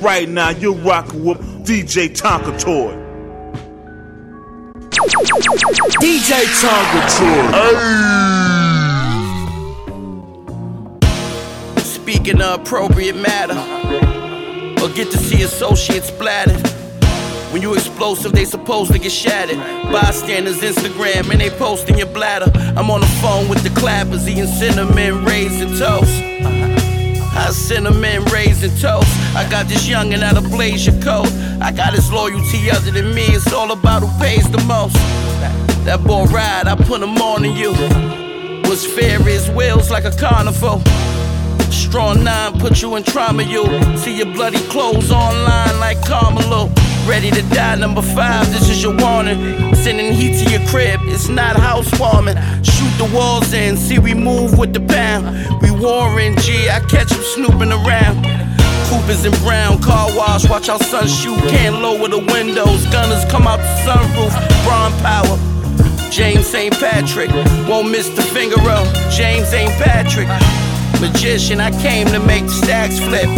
Right now, you're rocking with DJ Tonka Toy. DJ Tonka Toy. Speaking of appropriate matter, or get to see associates splattered. When you explosive, they supposed to get shattered. Bystanders Instagram and they posting your bladder. I'm on the phone with the clappers, eating cinnamon raisin toast. I cinnamon raisin toast. I got this youngin' out of blaze your coat. I got his loyalty other than me. It's all about who pays the most. That boy ride, I put him on to you. Was fair as wheels like a carnival. Strong nine, put you in trauma, you. See your bloody clothes online like Carmelo. Ready to die, number five, this is your warning. Sending heat to your crib, it's not housewarming. Shoot the walls in, see we move with the pound. We warring, G, I catch him snooping around. Coopers in brown, car wash, watch our son shoot. Can't lower the windows, gunners come out the sunroof. Braun power. James St. Patrick, won't miss the finger up. James St. Patrick, magician, I came to make the stacks flip.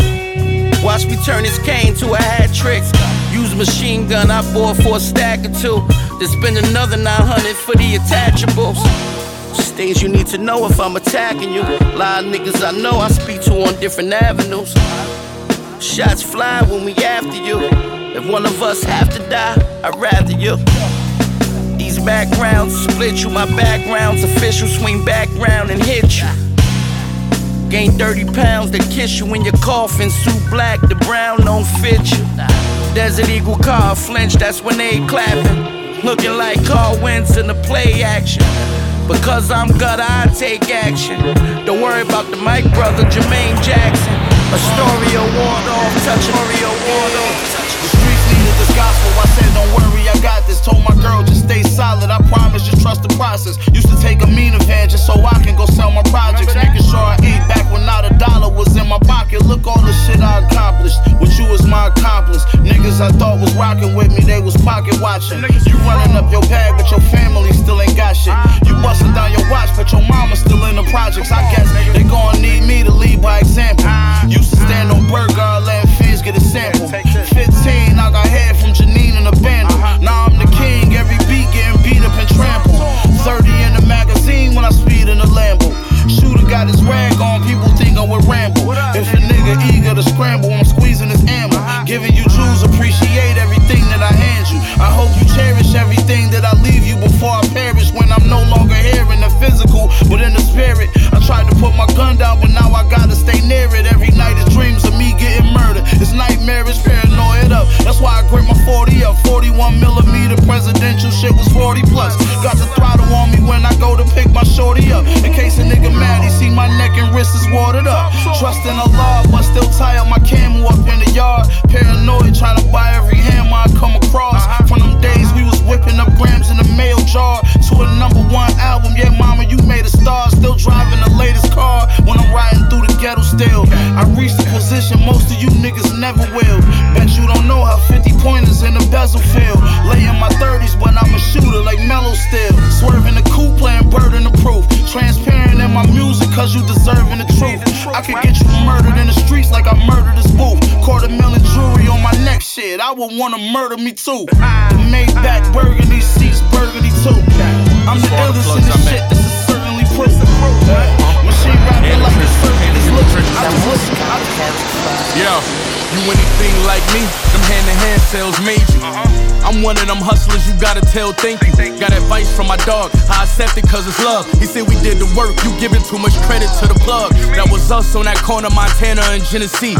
Watch me turn this cane to a hat trick. Use machine gun, I bought for a stack or two. Then spend another 900 for the attachables. Just things you need to know if I'm attacking you. A lot of niggas I know I speak to on different avenues. Shots fly when we after you. If one of us have to die, I'd rather you. These backgrounds split you, my background's official. Swing background and hit you. Gain 30 pounds to kiss you in your coffin. Suit black, the brown don't fit you. Desert Eagle car flinch, that's when they clapping. Looking like Carl wins in the play action. Because I'm gutter, I take action. Don't worry about the Mike brother, Jermaine Jackson. Astoria ward off, touch Astoria ward off. The streets needed this gospel. I said, don't worry, I got this. Told my girl, just stay solid. I promise, just trust the process. Used to take a mean advantage so I can go sell my projects. Making sure I ate back when not a dollar was in my pocket. Look all the shit I accomplished. With you was my accomplice. I thought was rocking with me, they was pocket watching. You running up your bag, but your family still ain't got shit. You busting down your watch, but your mama still in the projects. I guess they gon' need me to lead by example. Used to stand on Burger, letting fans get a sample. 15, I got head from Janine and a vandal. Now I'm the king, every beat getting beat up and trampled. 30 in the magazine when I speed in the Lambo. Shooter got his rag on, people think I'm with Rambo. If a nigga eager to scramble, I'm squeezing his ammo. Giving you jewels, appreciate everything that I hand you. I hope you cherish everything that I leave you before I perish when I'm no longer here in the physical, but in the spirit. I tried to put my gun down, but now I gotta stay near it. Every night is dreams of me getting murdered. It's nightmarish, paranoid up. That's why I grip my 40 up. 41 millimeter presidential shit was 40 plus. Got the throttle on me when I go to pick my shorty up. In case a nigga mad, he see my neck and wrist is watered up. Trust in Allah, but still tie up my camel up in the yard. Paranoid, trying to buy every hammer I come across. Uh-huh. From them days we was whipping up grams in the mail jar to a number one album. Yeah, mama, you made a star. Still driving the latest car when I'm riding through the ghetto still. I reached a position most of you niggas never will. Bet you don't know how 50 pointers in the bezel feel. Lay in my 30s, but I'm a shooter like Melo still. Swerving the coupe, playing bird in the proof. Transparent in my music, cause you deserving the truth. I could get you murdered in the streets like I murdered this booth. Shit. I would wanna murder me too. The Maybach burgundy seats, burgundy too. I'm the illest in this shit, this is certainly proof. Machine rapping like a circuit is looking. I just listen, I just you anything like me? Them hand to hand sales you. I'm one of them hustlers you gotta tell thank you. Got advice from my dog, I accept it cause it's love. He said we did the work, you giving too much credit to the plug. That was us on that corner, Montana and Genesee.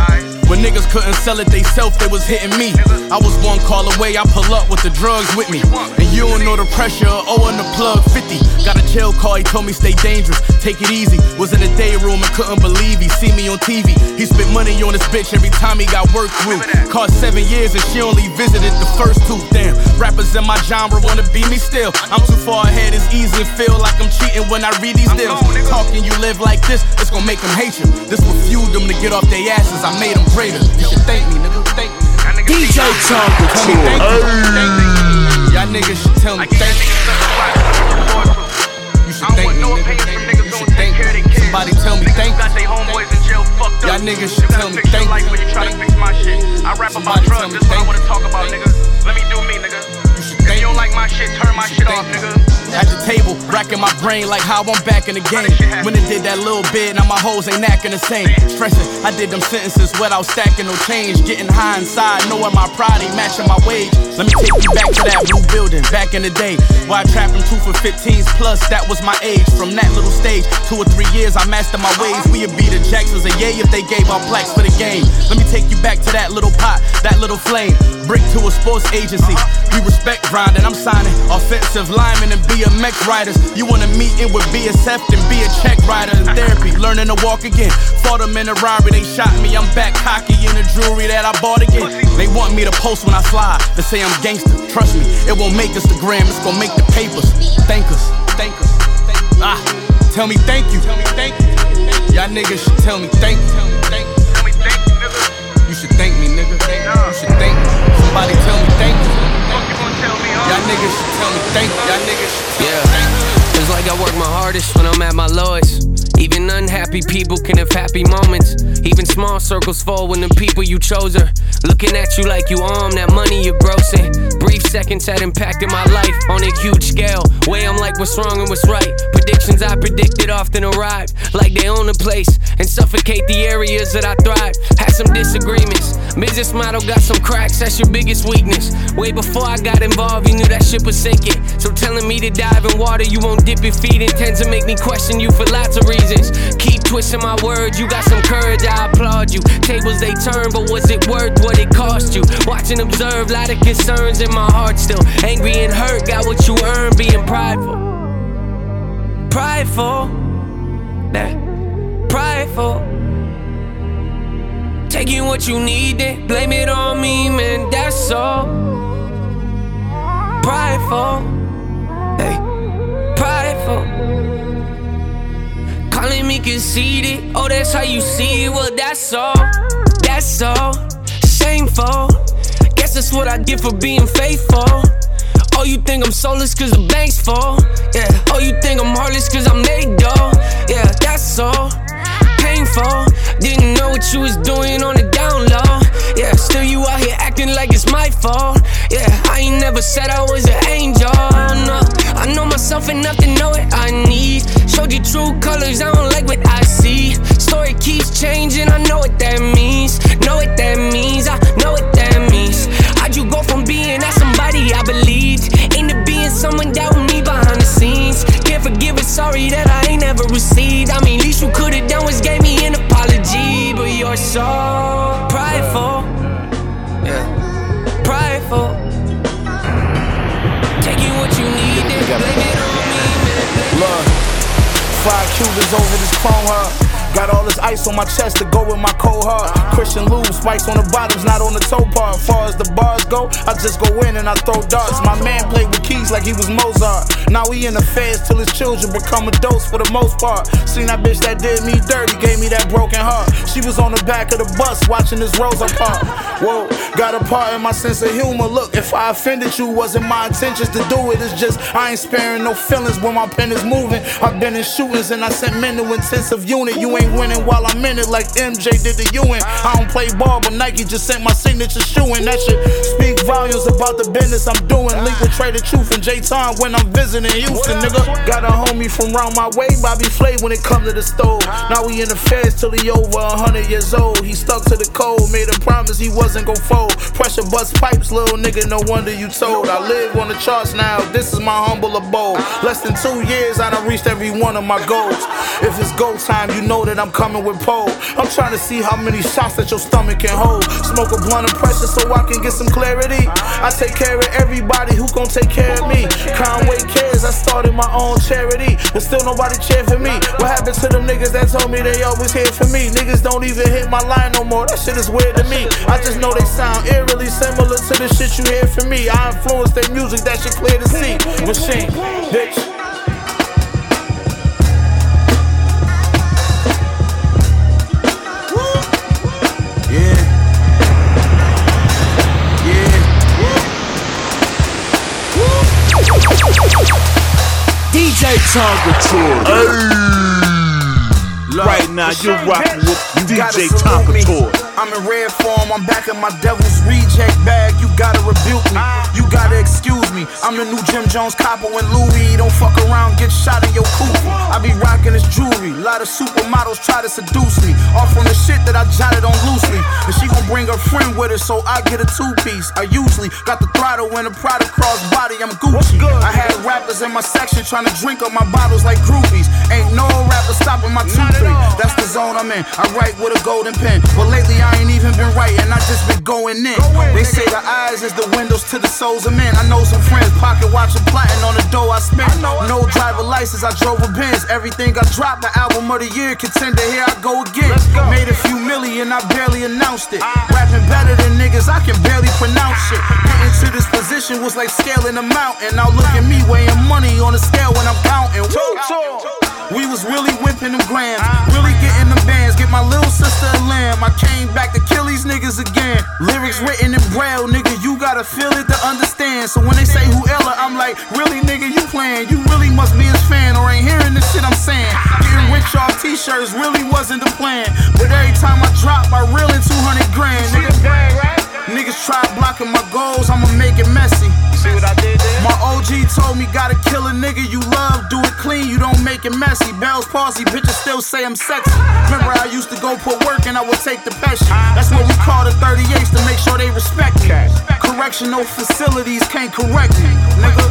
When niggas couldn't sell it they self, they was hitting me. I was one call away, I pull up with the drugs with me. And you don't know the pressure of owing the plug 50. Got a jail call, he told me stay dangerous, take it easy. Was in the day room and couldn't believe he see me on TV. He spent money on this bitch every time he got work through. Cost seven years and she only visited the first two damn. Rappers in my genre wanna be me still. I'm too far ahead, it's easy to feel like I'm cheating when I read these deals. Talking you live like this, it's gonna make them hate you. This will fuel them to get off their asses. I made them greater. You should thank me, nigga. Thank me. DJ Tom Couture. Y'all niggas should tell me thank you. You should thank me, nigga thank you. Somebody tell me thank you. Y'all niggas should tell me thank you. when you try to fix Let me do me, nigga. If you don't like my shit, turn my shit off, nigga. At the table, racking my brain like how I'm back in the game. When it did that little bit, now my hoes ain't acting the same. Stressing, I did them sentences without stacking no change. Getting high inside, knowing my pride ain't matching my wage. Let me take you back to that blue building, back in the day. Where I trapped two for 15s plus, that was my age. From that little stage, two or three years, I mastered my ways. We'd be the Jacksons a yay if they gave out plaques for the game. Let me take you back to that little pot, that little flame. Brick to a sports agency. We respect grinding, I'm signing offensive linemen and BMX riders. You wanna meet in with BSF and be a check rider in therapy. Learning to walk again. Fought them in a robbery, they shot me. I'm back cocky in the jewelry that I bought again. They want me to post when I slide. They say I'm gangster. Trust me, it won't make us the gram, it's gonna make the papers. Thank us, thank us. Ah, tell me thank you. Tell me thank you. Y'all niggas should tell me thank you. Tell me thank you. Tell me thank you. You should thank me, nigga. You should thank me. Somebody tell me thank you Y'all niggas should tell me thank you. Y'all niggas should tell Yeah. me thank you. It's like I work my hardest when I'm at my lowest. Even unhappy people can have happy moments. Even small circles fall when the people you chose are looking at you like you own that money you're grossing. Brief seconds had impacted my life on a huge scale. Way I'm like what's wrong and what's right. Predictions I predicted often arrive like they own a place and suffocate the areas that I thrive. Had some disagreements. Business model got some cracks, that's your biggest weakness. Way before I got involved, you knew that shit was sinking. So telling me to dive in water you won't dip your feet in tends to make me question you for lots of reasons. Keep twisting my words, you got some courage, I applaud you. Tables they turn, but was it worth what it cost you? Watch and observe, lot of concerns in my heart still. Angry and hurt, got what you earned, being prideful. Prideful. That prideful. Taking what you needed, blame it on me, man, that's all. Prideful. Hey, prideful. Calling me conceited, oh, that's how you see it, well, that's all. That's all. Shameful. Guess that's what I get for being faithful. Oh, you think I'm soulless cause the bank's full? Yeah. Oh, you think I'm heartless cause I'm made dough? Yeah, that's all. Painful. Didn't know what you was doing on the down low. Yeah, still you out here acting like it's my fault. Yeah, I ain't never said I was an angel. No, I know myself enough to know what I need. Showed you true colors, I don't like what I see. Story keeps changing, I Cubans over this phone heart. Got all this ice on my chest to go with my cold heart. Christian lube, spikes on the bottoms, not on the toe part. Far as the bars go, I just go in and I throw darts. My man played with keys like he was Mozart. Now he in the feds till his children become adults for the most part. Seen that bitch that did me dirty, gave me that broken heart. She was on the back of the bus watching this Rosa Park. Whoa, got a part in my sense of humor. Look, if I offended you, wasn't my intentions to do it. It's just I ain't sparing no feelings when my pen is moving. I've been in shootings and I sent men to intensive unit. You ain't winning while I'm in it like MJ did the UN. I don't play ball, but Nike just sent my signature shoe in. That shit speak volumes about the business I'm doing. Link with Trae tha Truth and J Prince when I'm visiting Houston, nigga. Got a homie from round my way, Bobby Flay, when it come to the stove. Now we in the feds till he over 100 years old. He stuck to the code, made a promise he wasn't gon' fold. Pressure bust pipes, little nigga, no wonder you told. I live on the charts now, this is my humble abode. Less than two years, I done reached every one of my goals. If it's go time, you know that I'm coming with pole. I'm trying to see how many shots that your stomach can hold. Smoke a blunt of pressure so I can get some clarity. I take care of everybody who gon' take care of me. Conway cares, I started my own charity, but still nobody cheer for me. What happened to them niggas that told me they always here for me? Niggas don't even hit my line no more. That shit is weird to me. I just know they sound eerily similar to the shit you hear from me. I influence their music, that shit clear to see. Machine, bitch. Yeah. DJ Target Right now, you're rocking with DJ Tonka Toy. I'm in red form, I'm back in my devil's reject bag. You gotta rebuke me, you gotta excuse me. I'm the new Jim Jones copper when Louis don't fuck around, get shot in your coupe. I be rocking this jewelry, lot of supermodels try to seduce me. Off from the shit that I jotted on loosely. And she gon' bring her friend with her, so I get a two piece. I usually got the throttle and a Prada crossbody, I'm Gucci. I had rappers in my section trying to drink up my bottles like groupies. Ain't no rapper stopping my two three. That's the zone I'm in. I write with a golden pen, but lately I ain't even been writing, I just been going in. They say the eyes is the windows to the souls of men. I know some friends pocket watching plotting on the dough I spent. No driver license, I drove a Benz. Everything I dropped, the album of the year contender. Here I go again. Made a few million, I barely announced it. Rapping better than niggas, I can barely pronounce shit. Getting to this position was like scaling a mountain. Now look at me weighing money on the scale when I'm counting. We was really whipping them grams, really getting them bands. Get my little sister a lamb. I came back to kill these niggas again. Lyrics written in braille, nigga, you gotta feel it to understand. So when they say who Ella, I'm like, really, nigga, you playing? You really must be his fan or ain't hearing the shit I'm saying. Getting rich off t-shirts really wasn't the plan, but every time I drop, I reel in 200 grand, nigga. Niggas try blocking my goals, I'ma make it messy. See what I OG told me gotta kill a nigga you love, do it clean, you don't make it messy. Bell's palsy, bitches still say I'm sexy. Remember I used to go put work and I would take the peshy. That's what we call the 38s to make sure they respect me. Correctional facilities can't correct me, nigga.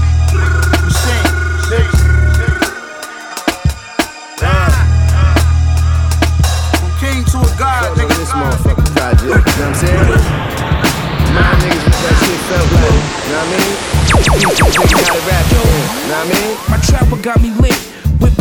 Six. From king to a god, nigga. this motherfucker project. You know what I'm saying? My niggas what that shit felt like. You know what I mean? I mean? My trapper got me lit.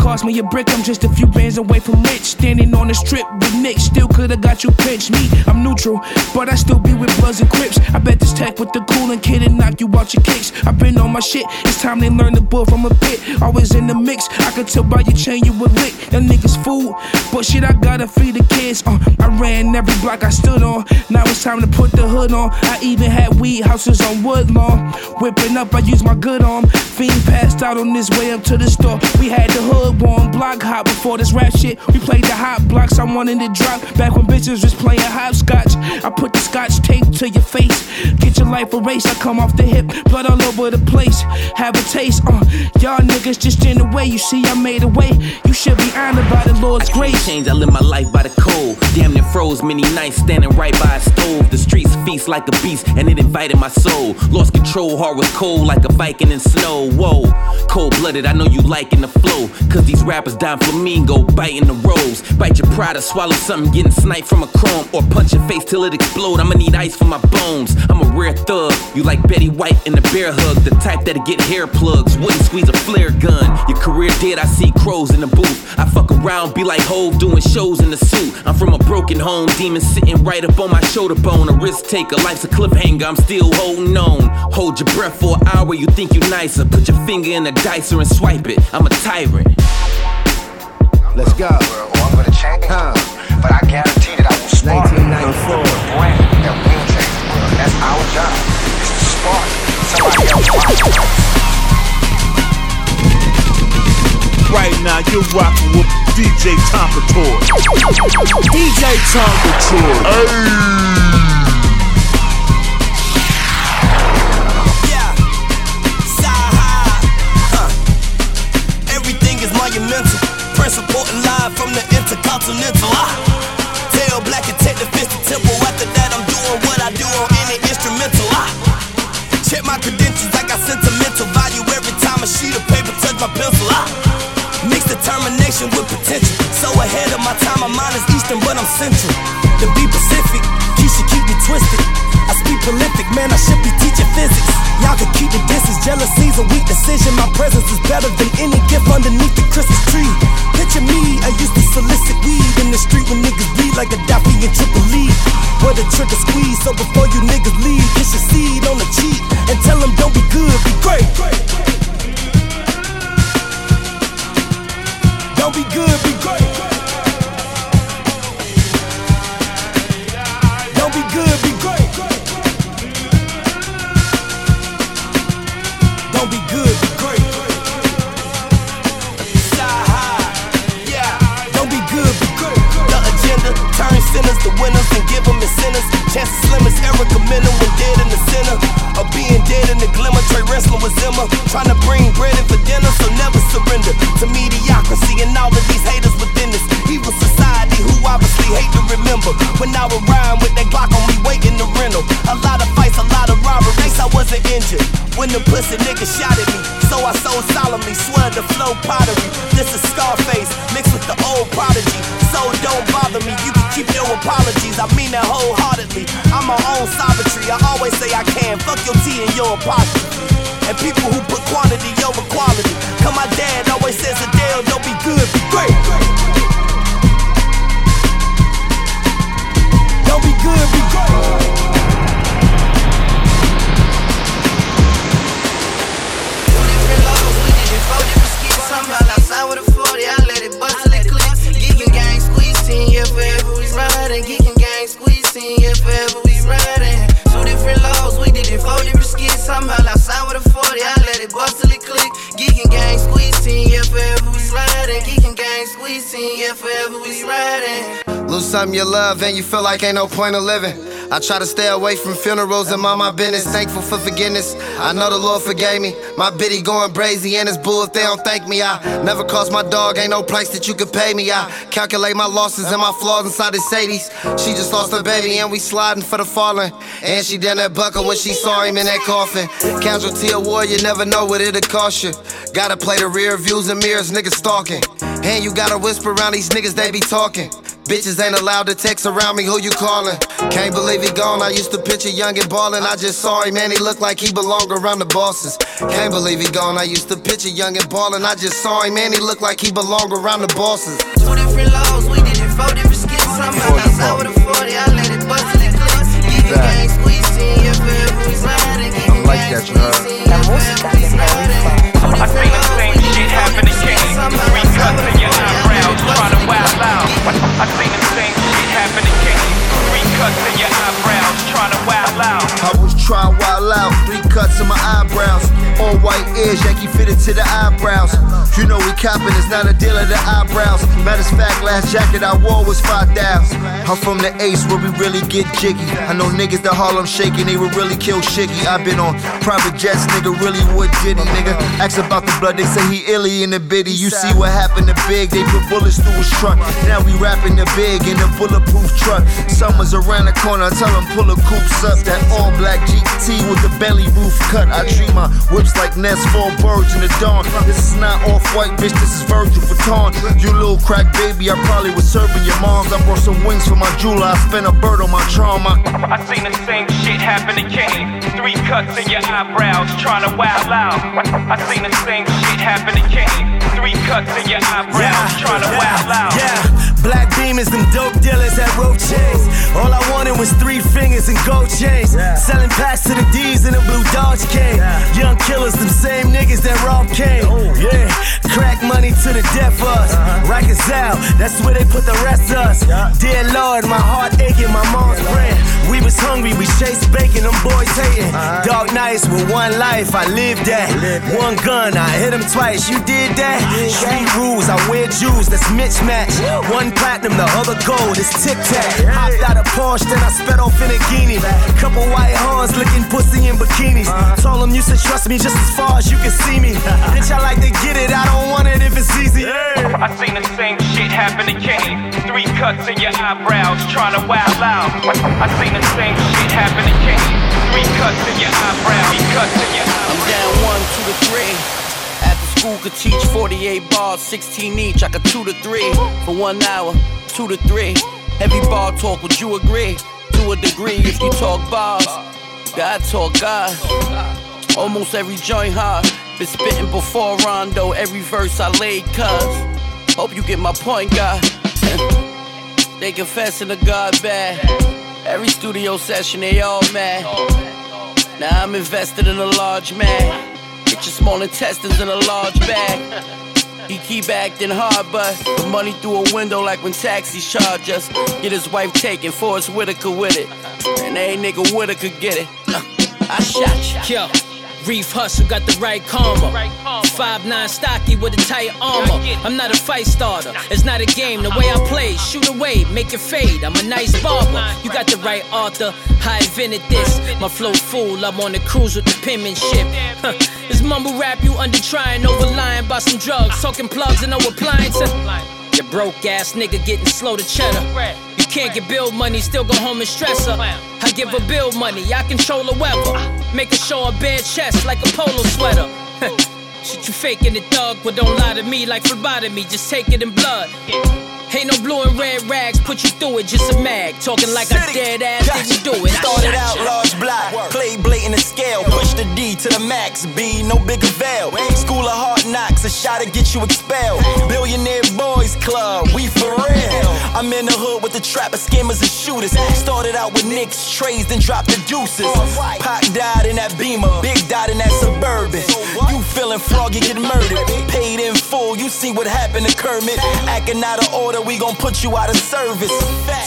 Cost me a brick, I'm just a few bands away from rich. Standing on the strip with Nick, still coulda got you pinched. Me, I'm neutral, but I still be with Bloods and Crips. I bet this tech with the coolin' kid and knock you out your kicks. i been on my shit, it's time they learn the bull from a pit. Always in the mix, I can tell by your chain you a lick. That niggas fool, but shit, I gotta feed the kids. Uh, I ran every block I stood on. Now it's time to put the hood on. I even had weed houses on Woodlawn. Whipping up, I use my good arm. Fiend passed out on this way up to the store. We had the hood warm, block hot before this rap shit. We played the hot blocks, I wanted to drop. Back when bitches was playing hopscotch. I put the scotch tape to your face. Get your life erased, I come off the hip. Blood all over the place. Have a taste, uh. Y'all niggas just in the way. You see, I made a way. You should be honored by the Lord's grace. Change, I live my life by the cold. Damn near froze many nights standing right by a stove. The streets feast like a beast, and it invited my soul. Lost control, heart was cold like a Viking in snow. Whoa, cold blooded, I know you liking the flow. Cause these rappers dying flamingo, biting the rose. Bite your pride or swallow something, getting sniped from a chrome. Or punch your face till it explode. I'ma need ice for my bones. I'm a rare thug. You like Betty White in the bear hug. The type that'll get hair plugs. Wouldn't squeeze a flare gun. Your career dead, I see crows in the booth. I fuck around, be like Hove doing shows in the suit. I'm from a broken home, demon sitting right up on my shoulder bone. A risk taker, life's a cliffhanger, I'm still holding on. Hold your breath for an hour, you think you nicer. Put your finger in the dicer and swipe it. I'm a tyrant. Let's go. Or I'm gonna change Huh. but I guarantee that I will spark 1994. a brand that will change the world. That's our job. It's to spark somebody else. Right now, you're rocking with DJ Tonka Toy. DJ Tonka Toy. Yeah, the Intercontinental. Ah. Tell Black and take the fist to temple. After that, I'm doing what I do on any instrumental. Ah. Check my credentials, I got sentimental value every time a sheet of paper touch my pencil. Ah. Mix determination with potential. So ahead of my time, my mind is eastern, but I'm central. To be Pacific, twisted. I speak prolific, man, I should be teaching physics. Y'all can keep the distance, jealousy's a weak decision. My presence is better than any gift underneath the Christmas tree. Picture me, I used to solicit weed in the street when niggas bleed like Gaddafi and Triple E. Where the trigger squeeze, so before you niggas leave, kiss your seed on the cheek and tell them don't be good, be great. Don't be good, be great. Sinners. Chances slim as Erica Miller when dead in the center. Of being dead in the glimmer, Trey wrestling with Zimmer. Trying to bring bread in for dinner, so never surrender to mediocrity and all of these haters within this evil society who obviously hate to remember. When I would rhyme with that Glock on me waiting to rental. A lot of fights, a lot of robberies, I wasn't injured. When the pussy nigga shot at me, so I so solemnly swear the flow pottery. This is Scarface mixed with the old prodigy. So don't bother me, you can keep your apologies. I mean that always say I can. Fuck your tea and your apostrophe. And people who put quantity over quality. Cause my dad always says Adele, Somehow outside with a 40, I let it bust till it click. Geeking gang squeezing, yeah, forever we riding. Geeking gang squeezing, yeah, forever we riding. Lose something you love and you feel like ain't no point of living. I try to stay away from funerals and mind my business. Thankful for forgiveness. I know the Lord forgave me. My biddy going brazy and it's bull if they don't thank me. I never cost my dog, ain't no price that you could pay me. I calculate my losses and my flaws inside the Sadie's. She just lost her baby and we sliding for the fallen. And she done that buckle when she saw him in that coffin. Casualty of war, you never know what it'll cost you. Gotta play the rear views and mirrors, niggas stalking. And you gotta whisper around these niggas, they be talking. Bitches ain't allowed to text around me, who you calling? Can't believe he gone, I used to picture young and ballin'. I just saw him, man, he looked like he belonged around the bosses. Can't believe he gone, I used to picture young and ballin'. I just saw him, man, he looked like he belonged around the bosses. Two different laws, we did it four different skits. Somehow outside with a 40, I let it bust till it click. Geeking gang squeezing, yeah, forever we riding. Geeking gang squeezing, yeah, forever we riding. I seen the same shit happen to King. Three cuts in your eyebrows, I seen the same shit happen to King. Three cuts in your eyebrows, Was wild out, three cuts in my eyebrows. All white ears, Yankee fitted to the eyebrows. You know we copping, it's not a deal of the eyebrows. Matter of fact, last jacket I wore was 5,000. I'm from the Ace where we really get jiggy. I know niggas that Harlem shaking, they would really kill Shiggy. i been on private jets, nigga, really would diddy, nigga. Ask about the blood, they say he illy in the biddy. You see what happened to Big, they put bullets through his truck. Now we rapping the big in the bulletproof truck. Summer's around the corner, tell them pull the coops up. That all black GT with the belly roof cut. I treat my whips like nests full birds in the dawn. This is not off white, bitch, this is Virgil Vuitton. You little crack baby, I probably was serving your moms. I brought some wings for my jeweler, I spent a bird on my trauma. I, I seen the same shit happen to King. Three cuts in your eyebrows, trying to wow out. I seen the same shit happen to King. Three cuts in your eyebrows, trying to wow out. Yeah, black demons, them dope dealers at rope chains. All I wanted was three fingers and gold chains. Selling packs to the D's in a blue Dodge cane. Young killers, them same niggas that rob Kane. Oh, yeah, crack money to the death of us. Uh-huh. Rikers out, that's where they put the rest of us. Dear Lord, my heart aching, my mom's praying. We was hungry, we chased bacon, them boys hating. Uh-huh. Dark nights with one life, I lived that. One gun, I hit him twice, you did that. Street rules, I wear jewels, that's mismatch. One platinum, the other gold, it's tic tac. Hopped out of Porsche, then I sped off in a guinea. Couple white horns, licking pussy in bikinis. Told them you should trust me just as far as you can see me. Bitch, I like to get it, I don't want it if it's easy. I seen the same shit happen to King. Three cuts in your eyebrows, trying to wild out. I seen the same shit happen to King. Three cuts in your eyebrows, three cuts in your eyebrows. I'm down one, two to three. School could teach 48 bars, 16 each. I could two to three for one hour, two to three. Heavy bar talk, would you agree? To a degree, if you talk bars, God talk God. Almost every joint hard. Been spitting before Rondo, every verse I laid cuz. Hope you get my point, uh. God. they confessing to God bad. Every studio session, they all mad. Now I'm invested in a large man. Get your small intestines in a large bag. He keep acting hard, but the money through a window like when taxis charge us. Get his wife taken, Forest Whitaker with it. And ain't nigga Whitaker get it. Uh, I shot you. Yo, Reef hustle got the right karma. Five nine stocky with a tight armor. I'm not a fight starter. It's not a game. The way I play, shoot away, make it fade. I'm a nice barber. You got the right author. I invented this. My flow full. I'm on the cruise with the penmanship. This mumble rap you under trying over lying about some drugs, talking plugs and no appliances. Your broke ass nigga getting slow to cheddar. Can't get bill money, still go home and stress her. I give her bill money, I control the weather. Make her show a bare chest like a polo sweater. Shit, you faking it, thug, but don't lie to me like phlebotomy, just take it in blood. Ain't no blue and red rags, put you through it, just a mag. Talking like a dead ass didn't do it. Started out large block, played blatant and scale, push the D to the max, B, no bigger veil. School of hard knocks, a shot to get you expelled. Billionaire boys club, we for real. I'm in the hood with the trapper, scammers and shooters. Started out with nicks, trays, then dropped the deuces. Pac died in that beamer, Big died in that suburban. You feeling frog, you get murdered. Paid in full, you see what happened to Kermit. Acting out of order, we gon' put you out of service.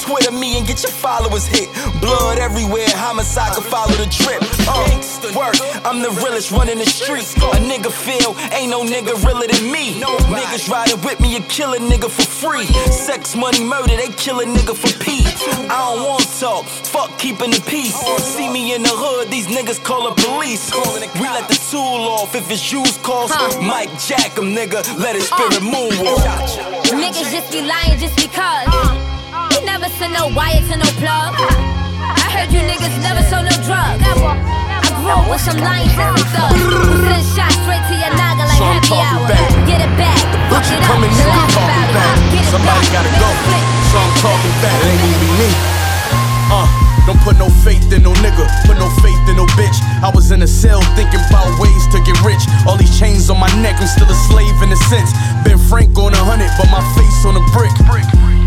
Twitter me and get your followers hit. Blood everywhere, homicide can follow the drip. Uh, work, I'm the realest running the streets. A nigga feel, ain't no nigga realer than me. Niggas riding with me and kill a nigga for free. Sex, money, murder, they kill a nigga for peace. I don't want talk, fuck keeping the peace. See me in the hood, these niggas call the police. We let the tool off if it's used calls. Mike Jack Jack 'em, nigga, let his spirit uh. moonwalk. Niggas just be lying just because. You never send no wire to no plug. I heard you niggas never sold no drugs. I grew up with some thugs. Who send shots straight to your naga like So I'm happy hour. back. Get it back, it up, Coming in, laugh talking back. Somebody gotta go. So I'm talking back. It ain't gonna be me. Uh, don't put no faith in no nigga, put no faith in no bitch. I was in a cell thinking about ways to get rich. All these chains on my neck, I'm still a slave in a sense. Ben Frank on a hundred, but my face on a brick.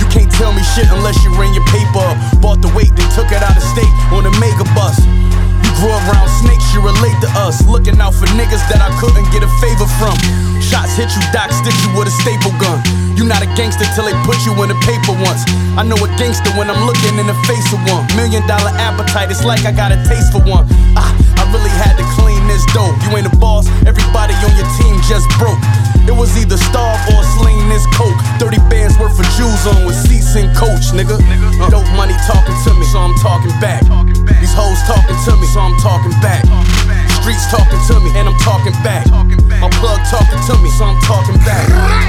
You can't tell me shit unless you ran your paper up. Bought the weight, then took it out of state on a mega bus. Grew around snakes, you relate to us. Looking out for niggas that I couldn't get a favor from. Shots hit you, Doc stick you with a staple gun. You not a gangster till they put you in the paper once. I know a gangster when I'm looking in the face of one. Million dollar appetite, it's like I got a taste for one. Ah, I really had to clean this dough. You ain't a boss, everybody on your team just broke. It was either starve or sling this coke. 30 bands worth of jewels on with seats and coach, nigga. Dope money talking to me, so I'm talking back. These hoes talking to me, so I'm talking back. Streets talking to me, and I'm talking back. My plug talking to me, so I'm talking back.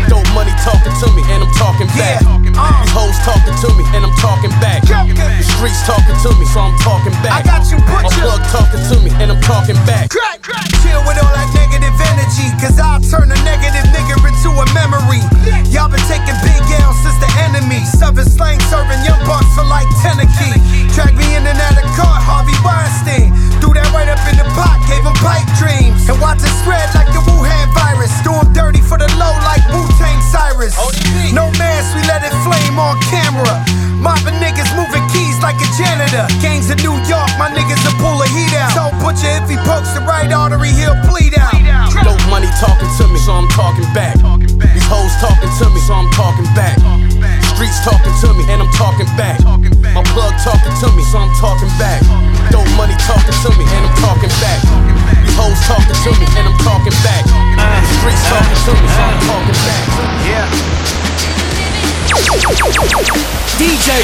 Dope money talking to me, and I'm talking back. These hoes talking to me, and I'm talking back. The streets talking to me, so I'm talking back. My plug talking to me, and I'm talking back. Chill with all that negative energy, cause I'll turn a negative nigga into a memory. Y'all been taking big L's since the enemy. Serving slang, serving young bucks for like 10 a key. Drag me in and out of court, Harvey Weinstein. Threw that right up in the pot, gave him pipe dreams. And watch it spread like the Wuhan virus. Do 'em dirty for the low like Wu Tang Cyrus. Oh, no mask, we let it flame on camera. Mopping niggas moving keys like a janitor. Gangs in New York, my niggas will pull a heat out. So butcher if he pokes the right artery, he'll bleed out. Dope money talking to me, so I'm talking back. These hoes talking to me, so I'm talking back. Streets talking to me, and I'm talking back. My plug talking to me, so I'm talking back. Dope money talking to me, and I'm talking back. Hoes talking to me, and I'm talking back. Uh, the streets uh, talking to me, so I'm uh. talking back. Yeah. DJ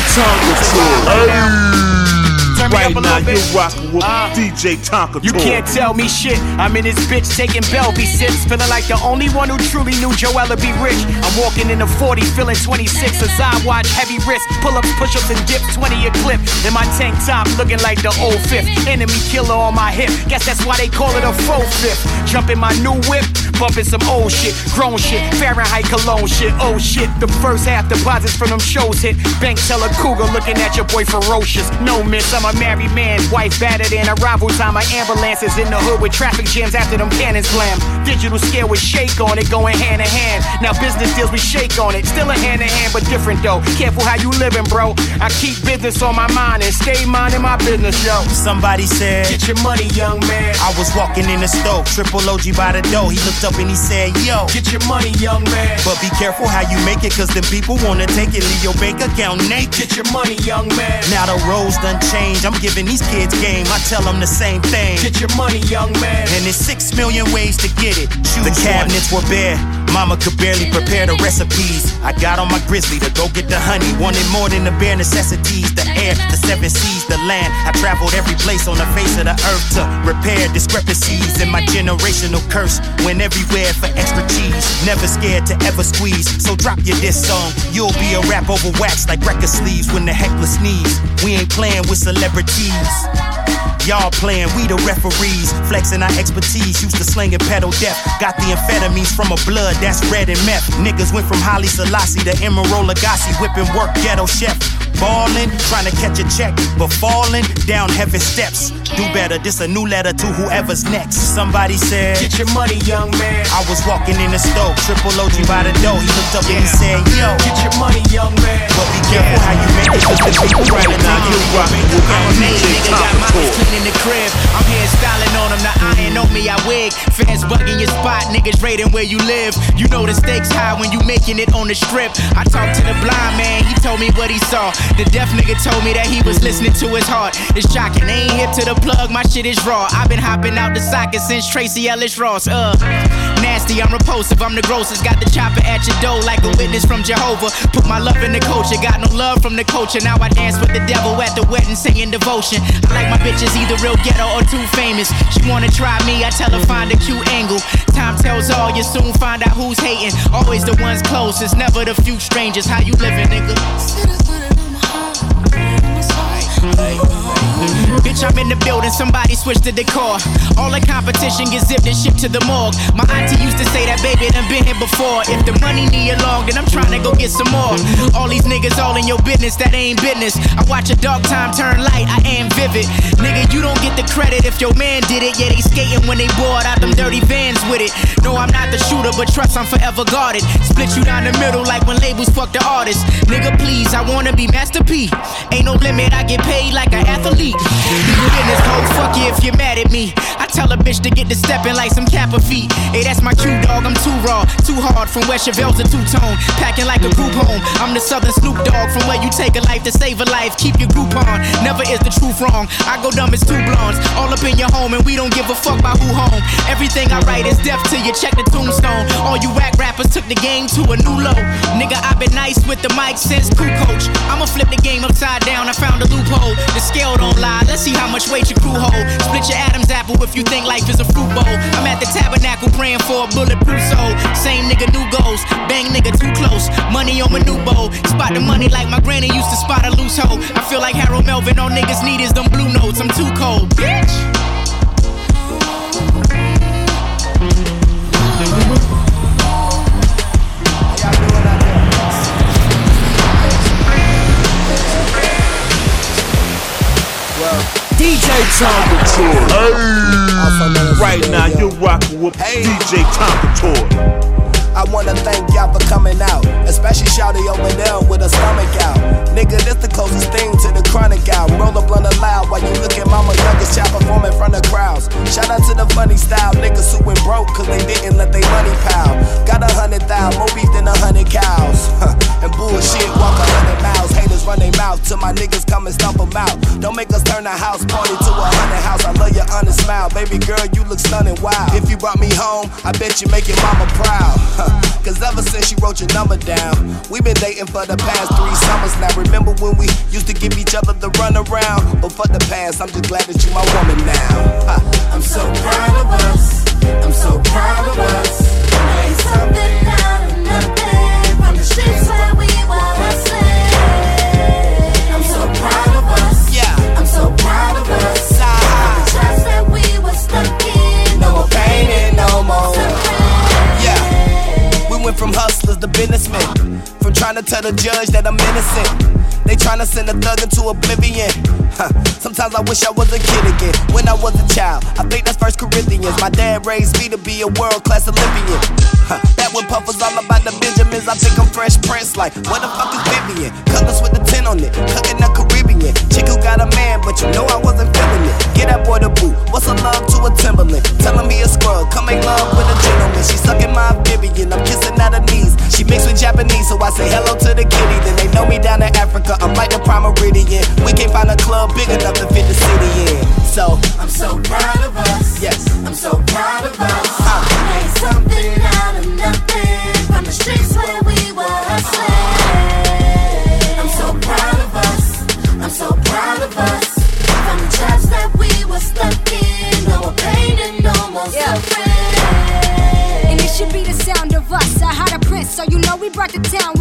Tonka Right now, you're rocking with ah. DJ Tonka You can't tell me shit. I'm in this bitch taking Belby sips, feeling like the only one who truly knew Joella be rich. I'm walking in the 40, feeling 26 as I watch heavy wrist, pull ups, push ups, and dips, 20 a clip. In my tank top, looking like the old fifth. Enemy killer on my hip. Guess that's why they call it a faux fifth. Jump in my new whip, bumping some old shit, grown shit, Fahrenheit cologne shit. Oh shit, the first half deposits from them shows hit. Bank teller cougar looking at your boy ferocious. No miss, I'm a married man, wife battered in rival. time. My ambulances in the hood with traffic jams after them cannons slam. Digital scale with shake on it, going hand in hand. Now business deals we shake on it, still a hand in hand, but different though. Careful how you living, bro. I keep business on my mind and stay minding my business, yo. Somebody said, Get your money, young man. I was walking in the stove, triple OG by the door. He looked up and he said, Yo, Get your money, young man. but be careful how you make it, cause them people wanna take it, leave your bank account naked. Get your money, young man. Now the roads done changed, I'm giving these kids game. I tell them the same thing. Get your money, young man. And there's six million ways to get it. Choose the cabinets were bare. Mama could barely prepare the recipes. I got on my grizzly to go get the honey. Wanted more than the bare necessities. The air, the seven seas, the land. I traveled every place on the face of the earth to repair discrepancies in my generational curse. Went everywhere for extra cheese. Never scared to ever squeeze. So drop your diss song. You'll be a rap over wax like record sleeves when the heckler sneeze. We ain't playing with celebrities. Y'all playing, we the referees. Flexing our expertise, used to slinging pedal death. Got the amphetamines from a blood that's red and meth. Niggas went from Haile Selassie to Emeril Lagasse, whipping work ghetto chef. Ballin', trying to catch a check, but falling down heavy steps. Do better, this a new letter to whoever's next. Somebody said, Get your money, young man. I was walking in the store, triple OG by the door. He looked up and he said, Yo, Get your money, young man. but be careful how you make it, cause the people right now, you rockin' with made DJ nigga, got Tom mine Tour. clean in the crib. I'm here styling on them, now iron on me, I wig. Fans bugging your spot, niggas raiding where you live. You know the stakes high when you making it on the strip. I talked to the blind man, he told me what he saw. The deaf nigga told me that he was listening to his heart. It's shocking, they ain't hip to the plug, my shit is raw. I've been hopping out the socket since Tracee Ellis Ross. Uh, nasty, I'm repulsive, I'm the grossest. Got the chopper at your door like a witness from Jehovah. Put my love in the culture, got no love from the culture. Now I dance with the devil at the wedding, singing devotion. I like my bitches either real ghetto or too famous. She wanna try me, I tell her find a cute angle. Time tells all, you soon find out who's hating. Always the ones closest, never the few strangers. How you living, nigga? Bitch, I'm in the building, somebody switch the decor. All the competition gets zipped and shipped to the morgue. My auntie used to say that baby done been here before. If the money need you long, then I'm trying to go get some more. All these niggas all in your business, that ain't business. I watch a dark time turn light, I am vivid. Nigga, you don't get the credit if your man did it. Yeah, they skating when they bored out them dirty vans with it. No, I'm not the shooter, but trust I'm forever guarded. Split you down the middle like when labels fuck the artist. Nigga, please, I wanna be Master P. Ain't no limit, I get paid like an athlete. In this hoe, fuck you if you're mad at me. I tell a bitch to get to stepping like some Kappa feet. Hey, that's my cue dog, I'm too raw, too hard from where Chevelle's a two tone. Packing like a group home. I'm the southern Snoop Dogg from where you take a life to save a life. Keep your group on, never is the truth wrong. I go dumb as two blondes, all up in your home, and we don't give a fuck about who home. Everything I write is death till you check the tombstone. All you whack rappers took the game to a new low. Nigga, I've been nice with the mic since crew Coach. I'ma flip the game upside down, I found a loophole. The scale don't lie, let's see how much weight your crew hold. Split your Adam's apple if you think life is a fruit bowl. I'm at the tabernacle praying for a bulletproof soul. Same nigga, new goals. Bang nigga, too close. Money on my new bowl. Spot the money like my granny used to spot a loose hoe. I feel like Harold Melvin, all niggas need is them blue notes. I'm too cold, bitch. DJ Tonka Tour. Right now, you're rocking with DJ Tonka Tour. I wanna thank y'all for coming out, especially Shouty over there with a stomach out. Nigga, this the closest thing to the chronic out. Roll a blunt aloud while you look at mama youngest child perform in front of crowds. Shout out to the funny style niggas who went broke cause they didn't let their money pile. Got a hundred thou, more beef than a hundred cows. and bullshit, walk a hundred miles. Haters run their mouth till my niggas come and stomp them out. Don't make us turn a house party to a hundred house. I love your honest smile. Baby girl, you look stunning, wow. If you brought me home, I bet you make your mama proud. Cause ever since she wrote your number down, we've been dating for the past three summers now. Remember when we used to give each other the runaround? But for the past, I'm just glad that you my woman now. The judge that I'm innocent. They tryna send a thug into oblivion. Sometimes I wish I was a kid again. When I was a child, I think that's First Corinthians. My dad raised me to be a world class Olympian. Huh. That when Puff was all about the Benjamins, I think I'm Fresh Prince. Like, what the fuck is Vivian? Colors with the 10 on it, cooking the Caribbean. Chick who got a man, but you know I wasn't feeling it. Get that boy the boot. What's a love to a Timberland? Tell him he a scrub. Come make love with a gentleman. She sucking my Vivian. I'm kissing at her knees. She mixed with Japanese, so I say hello to the kitty. Then they know me down in Africa, I'm like the prime meridian. We can't find a club big enough to fit the city in. So I'm so proud of us. Yes. I'm so proud of us. Uh. Made something out of nothing from the streets where we were hustling. I'm so proud of us. I'm so proud of us. From the traps that we were stuck in, no more pain and no more suffering. And it should be the sound of us. I had a prince, so you know we brought the town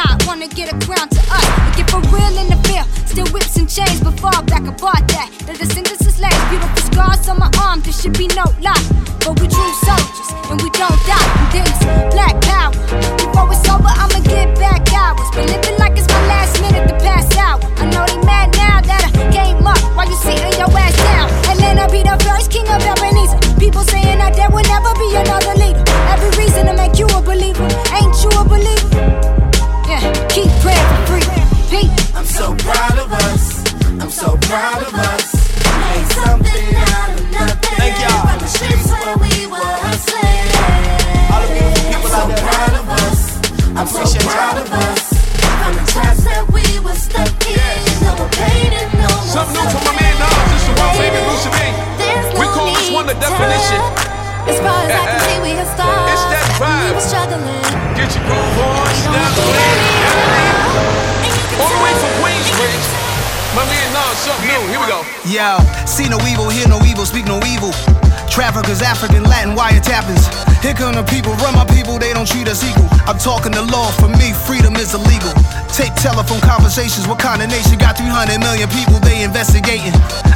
I wanna get a crown to us. We get for real in the field, still whips and chains, but fall back about that. The descendants is beautiful scars on my arm, there should be no lie. But we true soldiers, and we don't die. And this black power. Before it's over, I'ma get back hours. Been living like it's my last minute to pass out. I know they mad now that I came up while you sitting your ass down. I'll be the first king of Ebenezer. People saying that there will never be another proud of us. Something out of nothing. Thank y'all. From the streets where we were hustling. All the beautiful people so out there. proud of us. I'm so proud of us. From the traps that we were stuck in. No pain and no Something new from my man Nas. This is world famous Brucie B. We call this one the definition. As far as I can see, we have started. It's that We were struggling. Something new. Here we go. Yo, see no evil, hear no evil, speak no evil. Traffickers, African, Latin, wiretappers. Here come the people, run my people, they don't treat us equal. I'm talking the law, for me, freedom is illegal. Take telephone conversations, what kind of nation got 300 million people they investigating?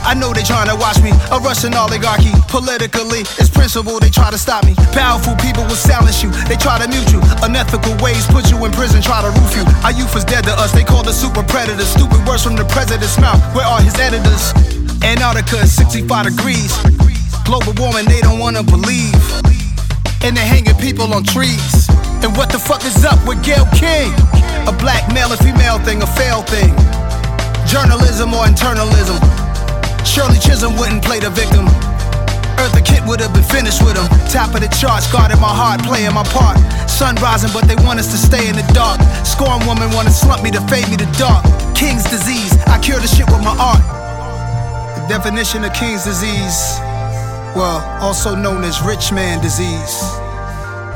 I know they trying to watch me, a Russian oligarchy. Politically, it's principle, they try to stop me. Powerful people will silence you, they try to mute you. Unethical ways put you in prison, try to roof you. Our youth is dead to us, they call us super predators. Stupid words from the president's mouth, where are his editors? Antarctica is 65 degrees. Global warming, they don't wanna believe. And they're hanging people on trees. And what the fuck is up with Gayle King? A black male and female thing, a fail thing. Journalism or internalism. Shirley Chisholm wouldn't play the victim. Eartha Kitt would have been finished with him. Top of the charts, guarding my heart, playing my part. Sun rising, but they want us to stay in the dark. Scorn woman wanna slump me to fade me to dark. King's disease, I cure the shit with my art. The definition of King's disease, well, also known as rich man disease.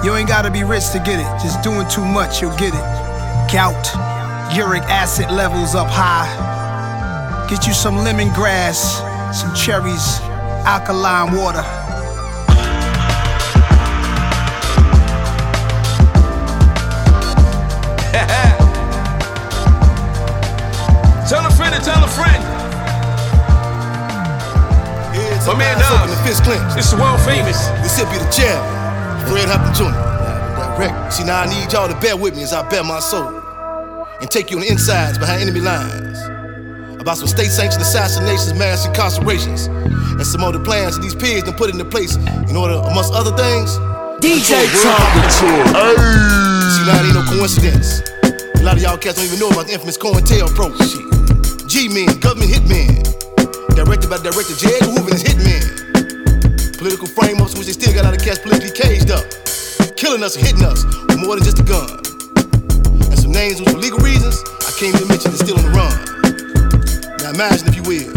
You ain't gotta be rich to get it, just doing too much, you'll get it. Gout, uric acid levels up high. Get you some lemongrass, some cherries, alkaline water. Tell a friend and tell a friend. My man Open the Nas. fist clench. This is world famous. This here be the jam. Fred Hampton Jr. Direct. See now I need y'all to bear with me as I bear my soul and take you on the insides behind enemy lines about some state-sanctioned assassinations, mass incarcerations, and some other plans that these pigs done put into place in order, amongst other things. DJ control world Tonka politics. See now it ain't no coincidence. A lot of y'all cats don't even know about the infamous COINTELPRO shit. G-men, government hitmen, directed by Director J. Edgar Hoover and his hitmen. Political frameworks which they still got out of cats politically caged up, killing us and hitting us with more than just a gun. And some names which for legal reasons I can't even mention is still on the run. Now imagine if you will,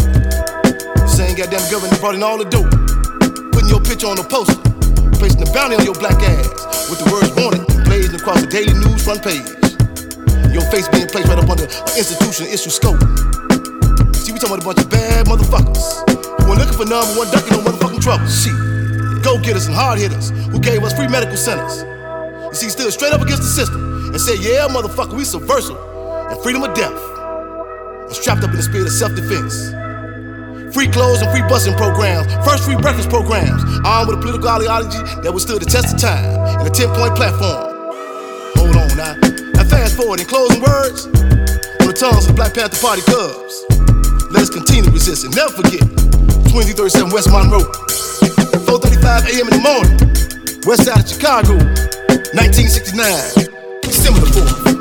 same goddamn government brought in all the dope, putting your picture on a poster, placing the bounty on your black ass with the words wanted blazing across the daily news front page. Your face being placed right up under an institution issue scope. See, we talking about a bunch of bad motherfuckers who were looking for number one ducking no motherfucking trouble. Shit. Go getters and hard hitters who gave us free medical centers. You see, stood straight up against the system and said, yeah, motherfucker, we subversive and freedom of death. And strapped up in the spirit of self-defense. Free clothes and free busing programs, first free breakfast programs, armed with a political ideology that withstood the test of time and a 10-point platform. Hold on now. Now fast forward in closing words on the tongues of the Black Panther Party cubs. Let us continue to resist and never forget 2337 West Monroe. 4:35 a.m. in the morning, west side of Chicago, 1969, December the 4th.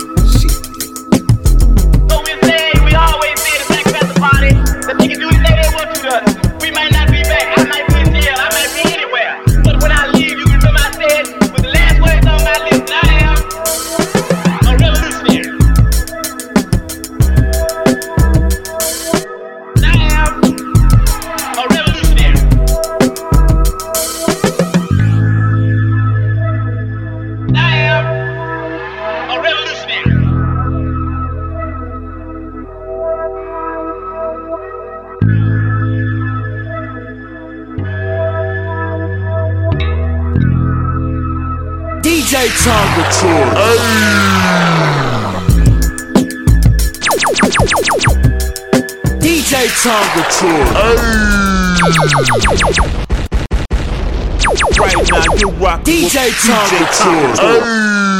DJ Tonka Tour. Right now, you rock DJ Tonka Tour.